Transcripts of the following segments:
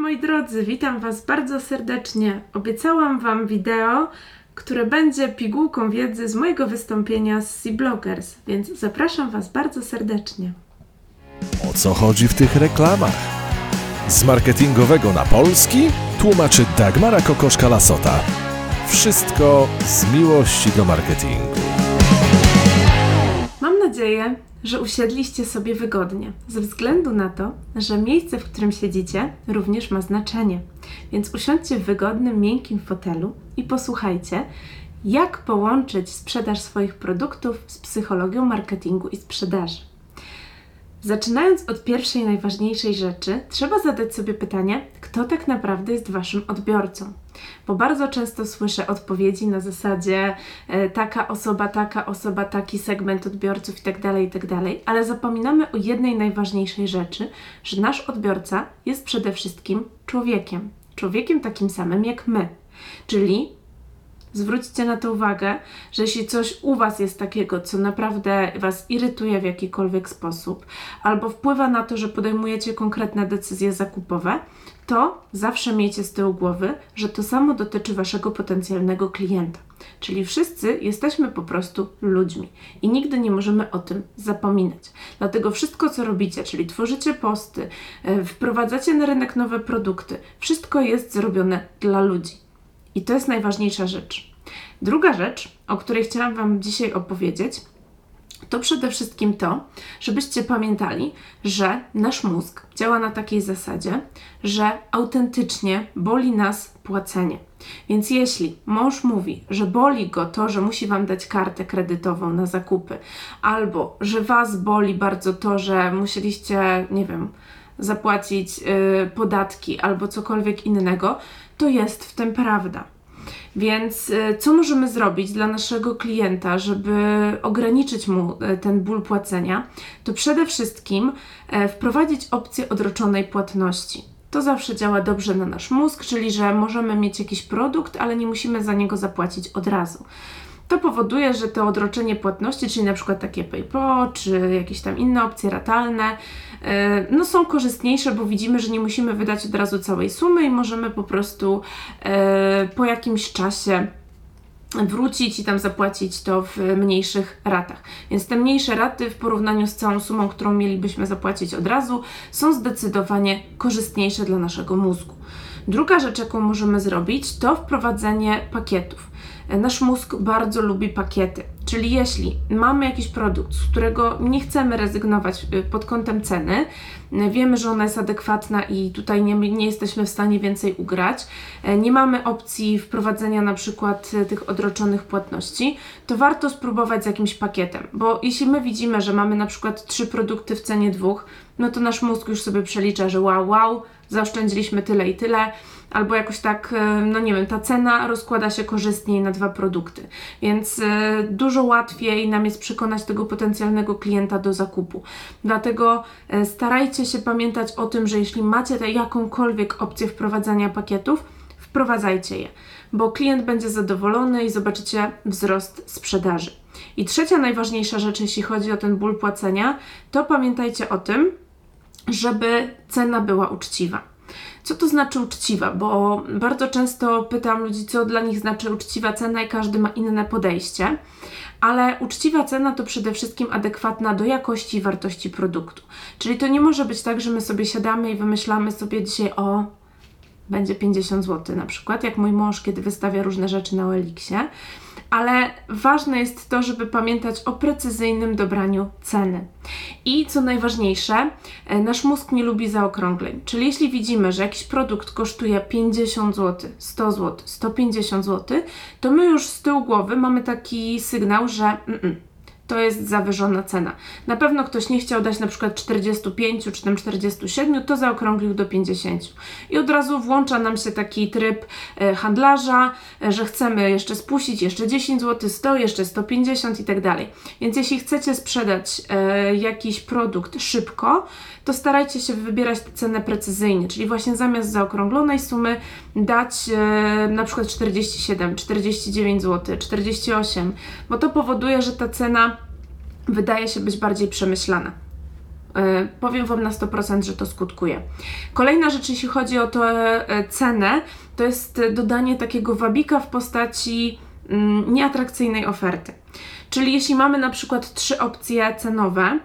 moi drodzy, witam Was bardzo serdecznie. Obiecałam Wam wideo, które będzie pigułką wiedzy z mojego wystąpienia z Sea Bloggers, więc zapraszam Was bardzo serdecznie. O co chodzi w tych reklamach? Z marketingowego na polski tłumaczy Dagmara Kokoszka-Lasota. Wszystko z miłości do marketingu. Nadzieję, że usiedliście sobie wygodnie, ze względu na to, że miejsce, w którym siedzicie, również ma znaczenie. Więc usiądźcie w wygodnym, miękkim fotelu i posłuchajcie, jak połączyć sprzedaż swoich produktów z psychologią marketingu i sprzedaży. Zaczynając od pierwszej, najważniejszej rzeczy, trzeba zadać sobie pytanie, kto tak naprawdę jest Waszym odbiorcą. Bo bardzo często słyszę odpowiedzi na zasadzie e, taka osoba, taka osoba, taki segment odbiorców itd., tak itd., tak ale zapominamy o jednej najważniejszej rzeczy, że nasz odbiorca jest przede wszystkim człowiekiem. Człowiekiem takim samym jak my. Czyli Zwróćcie na to uwagę, że jeśli coś u Was jest takiego, co naprawdę Was irytuje w jakikolwiek sposób, albo wpływa na to, że podejmujecie konkretne decyzje zakupowe, to zawsze miejcie z tyłu głowy, że to samo dotyczy Waszego potencjalnego klienta. Czyli wszyscy jesteśmy po prostu ludźmi i nigdy nie możemy o tym zapominać. Dlatego wszystko, co robicie, czyli tworzycie posty, e, wprowadzacie na rynek nowe produkty, wszystko jest zrobione dla ludzi. I to jest najważniejsza rzecz. Druga rzecz, o której chciałam Wam dzisiaj opowiedzieć, to przede wszystkim to, żebyście pamiętali, że nasz mózg działa na takiej zasadzie, że autentycznie boli nas płacenie. Więc jeśli mąż mówi, że boli go to, że musi wam dać kartę kredytową na zakupy, albo że was boli bardzo to, że musieliście, nie wiem, zapłacić yy, podatki albo cokolwiek innego, to jest w tym prawda. Więc y, co możemy zrobić dla naszego klienta, żeby ograniczyć mu y, ten ból płacenia? To przede wszystkim e, wprowadzić opcję odroczonej płatności. To zawsze działa dobrze na nasz mózg, czyli że możemy mieć jakiś produkt, ale nie musimy za niego zapłacić od razu. To powoduje, że to odroczenie płatności, czyli na przykład takie PayPal, czy jakieś tam inne opcje ratalne, e, no są korzystniejsze, bo widzimy, że nie musimy wydać od razu całej sumy i możemy po prostu e, po jakimś czasie wrócić i tam zapłacić to w mniejszych ratach. Więc te mniejsze raty w porównaniu z całą sumą, którą mielibyśmy zapłacić od razu, są zdecydowanie korzystniejsze dla naszego mózgu. Druga rzecz, jaką możemy zrobić, to wprowadzenie pakietów. Nasz mózg bardzo lubi pakiety, czyli jeśli mamy jakiś produkt, z którego nie chcemy rezygnować y, pod kątem ceny, y, wiemy, że ona jest adekwatna i tutaj nie, nie jesteśmy w stanie więcej ugrać, nie mamy opcji wprowadzenia na przykład tych odroczonych płatności, to warto spróbować z jakimś pakietem, bo jeśli my widzimy, że mamy na przykład trzy produkty w cenie dwóch, no to nasz mózg już sobie przelicza, że wow, wow, zaoszczędziliśmy tyle i tyle, albo jakoś tak, e, no nie wiem, ta cena rozkłada się korzystniej na dwa produkty, więc e, dużo łatwiej nam jest przekonać tego potencjalnego klienta do zakupu. Dlatego e, starajcie się pamiętać o tym, że jeśli macie jakąkolwiek opcję wprowadzania pakietów, wprowadzajcie je, bo klient będzie zadowolony i zobaczycie wzrost sprzedaży. I trzecia najważniejsza rzecz, jeśli chodzi o ten ból płacenia, to pamiętajcie o tym, żeby cena była uczciwa. Co to znaczy uczciwa? Bo bardzo często pytam ludzi, co dla nich znaczy uczciwa cena, i każdy ma inne podejście. Ale uczciwa cena to przede wszystkim adekwatna do jakości i wartości produktu. Czyli to nie może być tak, że my sobie siadamy i wymyślamy sobie dzisiaj o będzie 50 zł na przykład, jak mój mąż, kiedy wystawia różne rzeczy na OLX-ie ale ważne jest to, żeby pamiętać o precyzyjnym dobraniu ceny. I co najważniejsze, e, nasz mózg nie lubi zaokrągleń. Czyli jeśli widzimy, że jakiś produkt kosztuje 50 zł, 100 zł, 150 zł, to my już z tyłu głowy mamy taki sygnał, że mm -mm, to jest zawyżona cena. Na pewno ktoś nie chciał dać na przykład 45 czy tam 47, to zaokrąglił do 50. I od razu włącza nam się taki tryb e, handlarza, e, że chcemy jeszcze spuścić jeszcze 10 zł, 100, jeszcze 150 i tak dalej. Więc jeśli chcecie sprzedać e, jakiś produkt szybko, to starajcie się wybierać cenę precyzyjnie, czyli właśnie zamiast zaokrąglonej sumy dać na przykład 47, 49 zł, 48, bo to powoduje, że ta cena wydaje się być bardziej przemyślana. E, powiem Wam na 100%, że to skutkuje. Kolejna rzecz, jeśli chodzi o tę e, cenę, to jest dodanie takiego wabika w postaci mm, nieatrakcyjnej oferty. Czyli jeśli mamy na przykład trzy opcje cenowe,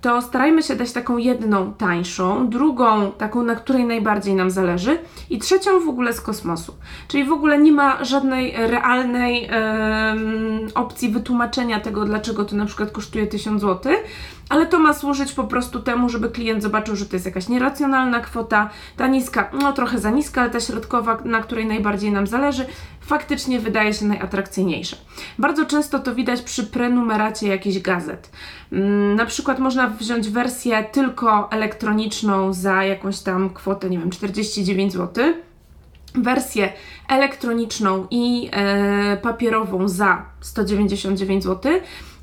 to starajmy się dać taką jedną tańszą, drugą taką, na której najbardziej nam zależy i trzecią w ogóle z kosmosu. Czyli w ogóle nie ma żadnej realnej um, opcji wytłumaczenia tego, dlaczego to na przykład kosztuje 1000 zł, ale to ma służyć po prostu temu, żeby klient zobaczył, że to jest jakaś nieracjonalna kwota, ta niska, no trochę za niska, ale ta środkowa, na której najbardziej nam zależy, faktycznie wydaje się najatrakcyjniejsza. Bardzo często to widać przy prenumeracie jakichś gazet. Mm, na przykład można wziąć wersję tylko elektroniczną za jakąś tam kwotę, nie wiem, 49 zł wersję elektroniczną i e, papierową za 199 zł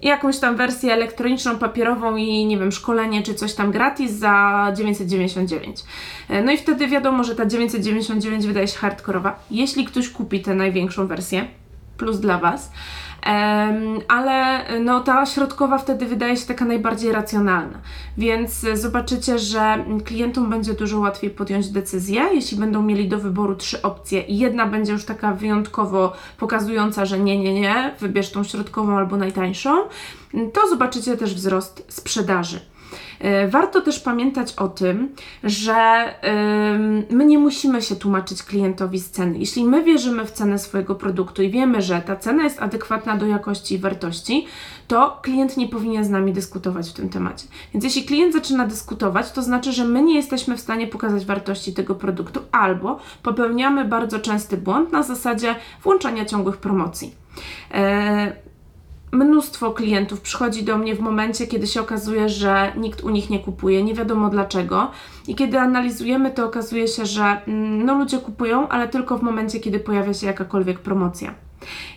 jakąś tam wersję elektroniczną, papierową i nie wiem, szkolenie czy coś tam gratis za 999. E, no i wtedy wiadomo, że ta 999 wydaje się hardkorowa. Jeśli ktoś kupi tę największą wersję, plus dla Was, ale no, ta środkowa wtedy wydaje się taka najbardziej racjonalna. Więc zobaczycie, że klientom będzie dużo łatwiej podjąć decyzję, jeśli będą mieli do wyboru trzy opcje i jedna będzie już taka wyjątkowo pokazująca, że nie, nie, nie, wybierz tą środkową albo najtańszą, to zobaczycie też wzrost sprzedaży. E, warto też pamiętać o tym, że my nie musimy się tłumaczyć klientowi z ceny. Jeśli my wierzymy w cenę swojego produktu i wiemy, że ta cena jest adekwatna do jakości i wartości, to klient nie powinien z nami dyskutować w tym temacie. Więc jeśli klient zaczyna dyskutować, to znaczy, że my nie jesteśmy w stanie pokazać wartości tego produktu albo popełniamy bardzo częsty błąd na zasadzie włączania ciągłych promocji. E, mnóstwo klientów przychodzi do mnie w momencie, kiedy się okazuje, że nikt u nich nie kupuje, nie wiadomo dlaczego. I kiedy analizujemy, to okazuje się, że mm, no, ludzie kupują, ale tylko w momencie, kiedy pojawia się jakakolwiek promocja.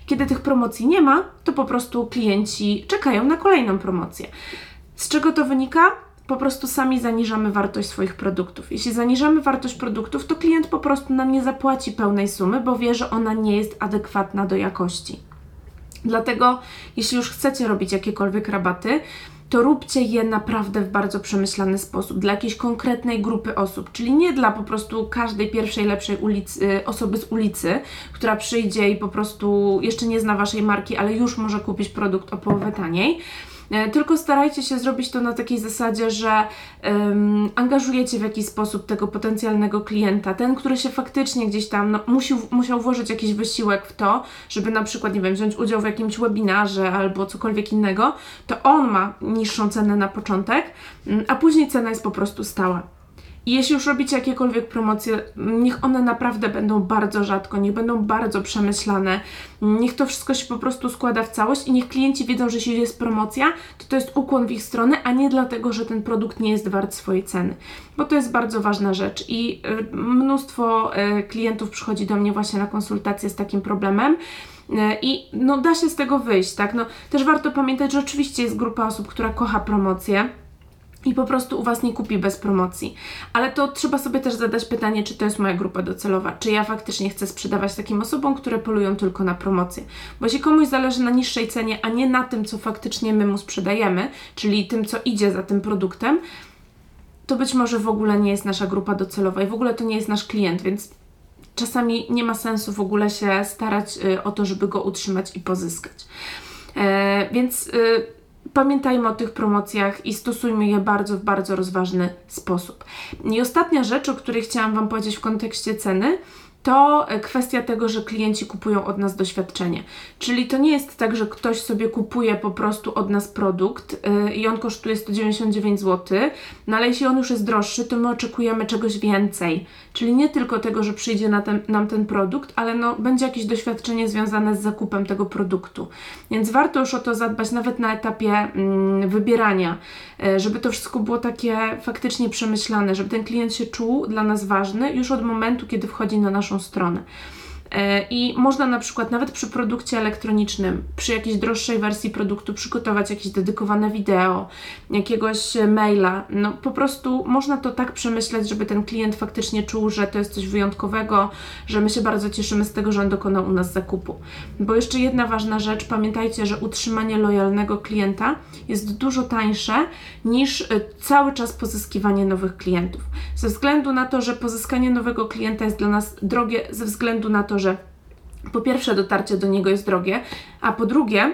Kiedy tych promocji nie ma, to po prostu klienci czekają na kolejną promocję. Z czego to wynika? Po prostu sami zaniżamy wartość swoich produktów. Jeśli zaniżamy wartość produktów, to klient po prostu nam nie zapłaci pełnej sumy, bo wie, że ona nie jest adekwatna do jakości. Dlatego, jeśli już chcecie robić jakiekolwiek rabaty, to róbcie je naprawdę w bardzo przemyślany sposób, dla jakiejś konkretnej grupy osób, czyli nie dla po prostu każdej pierwszej, lepszej ulicy, y, osoby z ulicy, która przyjdzie i po prostu jeszcze nie zna Waszej marki, ale już może kupić produkt o połowę taniej, tylko starajcie się zrobić to na takiej zasadzie, że um, angażujecie w jakiś sposób tego potencjalnego klienta, ten, który się faktycznie gdzieś tam no, musiał, musiał włożyć jakiś wysiłek w to, żeby na przykład, nie wiem, wziąć udział w jakimś webinarze albo cokolwiek innego, to on ma niższą cenę na początek, mm, a później cena jest po prostu stała. Jeśli już robicie jakiekolwiek promocje, niech one naprawdę będą bardzo rzadko, niech będą bardzo przemyślane, niech to wszystko się po prostu składa w całość i niech klienci wiedzą, że jeśli jest promocja, to to jest ukłon w ich stronę, a nie dlatego, że ten produkt nie jest wart swojej ceny. Bo to jest bardzo ważna rzecz i y, mnóstwo y, klientów przychodzi do mnie właśnie na konsultacje z takim problemem. Y, I no, da się z tego wyjść, tak? No, też warto pamiętać, że oczywiście jest grupa osób, która kocha promocję, i po prostu u Was nie kupi bez promocji. Ale to trzeba sobie też zadać pytanie, czy to jest moja grupa docelowa, czy ja faktycznie chcę sprzedawać takim osobom, które polują tylko na promocję. Bo jeśli komuś zależy na niższej cenie, a nie na tym, co faktycznie my mu sprzedajemy, czyli tym, co idzie za tym produktem, to być może w ogóle nie jest nasza grupa docelowa i w ogóle to nie jest nasz klient, więc czasami nie ma sensu w ogóle się starać y, o to, żeby go utrzymać i pozyskać. E, więc y, Pamiętajmy o tych promocjach i stosujmy je bardzo, w bardzo rozważny sposób. I ostatnia rzecz, o której chciałam Wam powiedzieć w kontekście ceny, to kwestia tego, że klienci kupują od nas doświadczenie. Czyli to nie jest tak, że ktoś sobie kupuje po prostu od nas produkt yy, i on kosztuje 199 zł, no ale jeśli on już jest droższy, to my oczekujemy czegoś więcej. Czyli nie tylko tego, że przyjdzie na ten, nam ten produkt, ale no, będzie jakieś doświadczenie związane z zakupem tego produktu. Więc warto już o to zadbać nawet na etapie yy, wybierania, yy, żeby to wszystko było takie faktycznie przemyślane, żeby ten klient się czuł dla nas ważny już od momentu, kiedy wchodzi na naszą naszą stronę. E, I można na przykład nawet przy produkcie elektronicznym, przy jakiejś droższej wersji produktu przygotować jakieś dedykowane wideo, jakiegoś maila. No po prostu można to tak przemyśleć, żeby ten klient faktycznie czuł, że to jest coś wyjątkowego, że my się bardzo cieszymy z tego, że on dokonał u nas zakupu. Bo jeszcze jedna ważna rzecz, pamiętajcie, że utrzymanie lojalnego klienta jest dużo tańsze niż e, cały czas pozyskiwanie nowych klientów. Ze względu na to, że pozyskanie nowego klienta jest dla nas drogie, ze względu na to, że po pierwsze dotarcie do niego jest drogie, a po drugie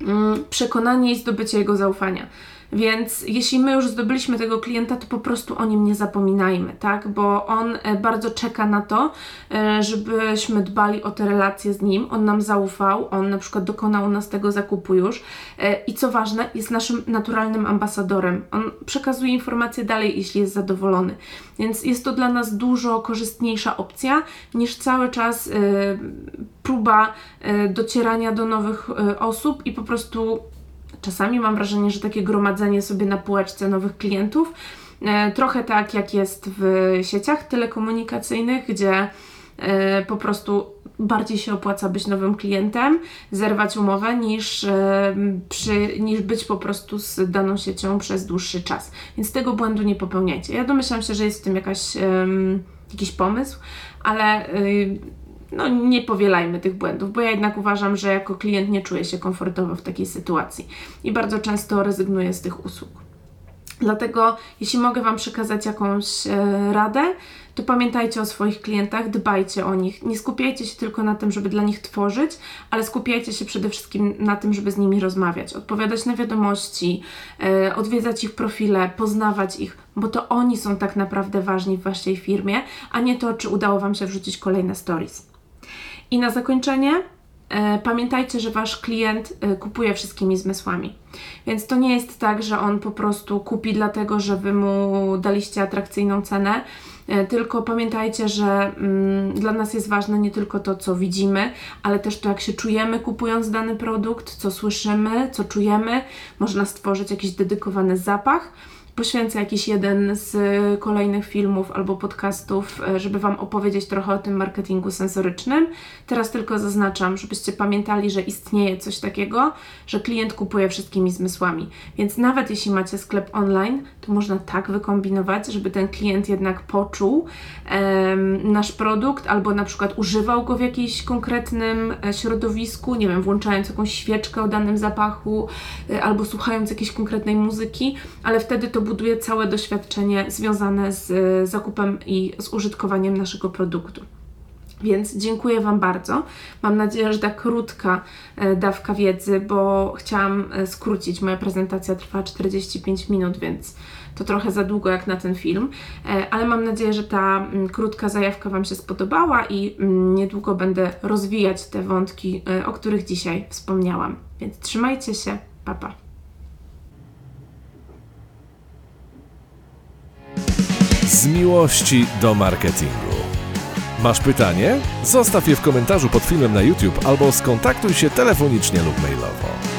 mm, przekonanie i zdobycie jego zaufania. Więc jeśli my już zdobyliśmy tego klienta, to po prostu o nim nie zapominajmy, tak? Bo on e, bardzo czeka na to, e, żebyśmy dbali o te relacje z nim. On nam zaufał, on na przykład dokonał nas tego zakupu już e, i co ważne, jest naszym naturalnym ambasadorem. On przekazuje informacje dalej, jeśli jest zadowolony. Więc jest to dla nas dużo korzystniejsza opcja niż cały czas próba docierania do nowych osób i po prostu Czasami mam wrażenie, że takie gromadzenie sobie na półeczce nowych klientów, e, trochę tak jak jest w sieciach telekomunikacyjnych, gdzie e, po prostu bardziej się opłaca być nowym klientem, zerwać umowę, niż, e, przy, niż być po prostu z daną siecią przez dłuższy czas. Więc tego błędu nie popełniajcie. Ja domyślam się, że jest w tym jakaś, jakiś pomysł, ale no, nie powielajmy tych błędów, bo ja jednak uważam, że jako klient nie czuję się komfortowo w takiej sytuacji i bardzo często rezygnuję z tych usług. Dlatego, jeśli mogę Wam przekazać jakąś e, radę, to pamiętajcie o swoich klientach, dbajcie o nich. Nie skupiajcie się tylko na tym, żeby dla nich tworzyć, ale skupiajcie się przede wszystkim na tym, żeby z nimi rozmawiać, odpowiadać na wiadomości, e, odwiedzać ich profile, poznawać ich, bo to oni są tak naprawdę ważni w Waszej firmie, a nie to, czy udało Wam się wrzucić kolejne stories. I na zakończenie e, pamiętajcie, że wasz klient e, kupuje wszystkimi zmysłami. Więc to nie jest tak, że on po prostu kupi dlatego, że wy mu daliście atrakcyjną cenę. E, tylko pamiętajcie, że mm, dla nas jest ważne nie tylko to, co widzimy, ale też to, jak się czujemy kupując dany produkt, co słyszymy, co czujemy. Można stworzyć jakiś dedykowany zapach poświęcę jakiś jeden z kolejnych filmów albo podcastów, e, żeby Wam opowiedzieć trochę o tym marketingu sensorycznym. Teraz tylko zaznaczam, żebyście pamiętali, że istnieje coś takiego, że klient kupuje wszystkimi zmysłami. Więc nawet jeśli macie sklep online, to można tak wykombinować, żeby ten klient jednak poczuł um, nasz produkt albo na przykład używał go w jakimś konkretnym e, środowisku, nie wiem, włączając jakąś świeczkę o danym zapachu e, albo słuchając jakiejś konkretnej muzyki, ale wtedy to buduje całe doświadczenie związane z e, zakupem i z użytkowaniem naszego produktu. Więc dziękuję Wam bardzo. Mam nadzieję, że ta krótka e, dawka wiedzy, bo chciałam e, skrócić. Moja prezentacja trwa 45 minut, więc to trochę za długo jak na ten film, ale mam nadzieję, że ta mm, krótka zajawka Wam się spodobała i mm, niedługo będę rozwijać te wątki, o których dzisiaj wspomniałam. Więc trzymajcie się, papa. Pa. Z miłości do marketingu. Masz pytanie? Zostaw je w komentarzu pod filmem na YouTube albo skontaktuj się telefonicznie lub mailowo.